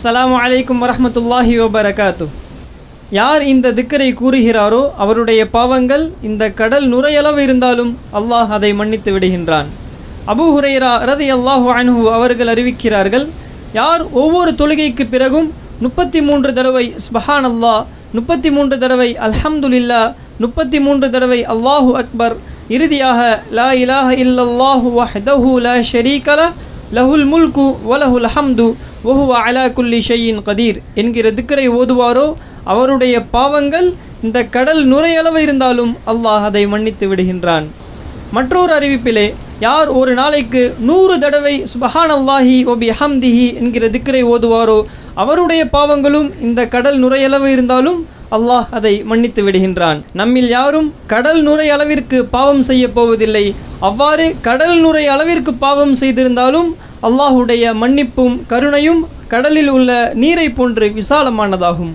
அஸ்லாம் அலைக்கும் வரமத்துல்லாஹி வபரகாத்து. யார் இந்த திக்கரை கூறுகிறாரோ அவருடைய பாவங்கள் இந்த கடல் நுரையளவு இருந்தாலும் அல்லாஹ் அதை மன்னித்து விடுகின்றான். அபு ஹுரைரா ரதி அல்லாஹு அனுஹு அவர்கள் அறிவிக்கிறார்கள் யார் ஒவ்வொரு தொழுகைக்கு பிறகும் முப்பத்தி மூன்று தடவை ஸ்பஹான் அல்லா முப்பத்தி மூன்று தடவை அல்ஹம்துலில்லா முப்பத்தி மூன்று தடவை அல்லாஹு அக்பர் இறுதியாக லா இலாஹ இல்லல்லாஹு வஹ்தஹு லா ஷரீகல லஹுல் முல்கு வலஹுல் ஹம்து வஹுவ அலா குல்லி ஷையின் கதீர் என்கிற திக்கரை ஓதுவாரோ அவருடைய பாவங்கள் இந்த கடல் நுரையளவு இருந்தாலும் அல்லாஹ் அதை மன்னித்து விடுகின்றான். மற்றொரு அறிவிப்பிலே யார் ஒரு நாளைக்கு நூறு தடவை சுபஹான் அல்லாஹி ஒபி ஹம்திஹி என்கிற திக்கரை ஓதுவாரோ அவருடைய பாவங்களும் இந்த கடல் நுரையளவு இருந்தாலும் அல்லாஹ் அதை மன்னித்து விடுகின்றான். நம்மில் யாரும் கடல் நுரை அளவிற்கு பாவம் செய்ய போவதில்லை. அவ்வாறு கடல் நுரை அளவிற்கு பாவம் செய்திருந்தாலும் அல்லாஹுடைய மன்னிப்பும் கருணையும் கடலில் உள்ள நீரை போன்று விசாலமானதாகும்.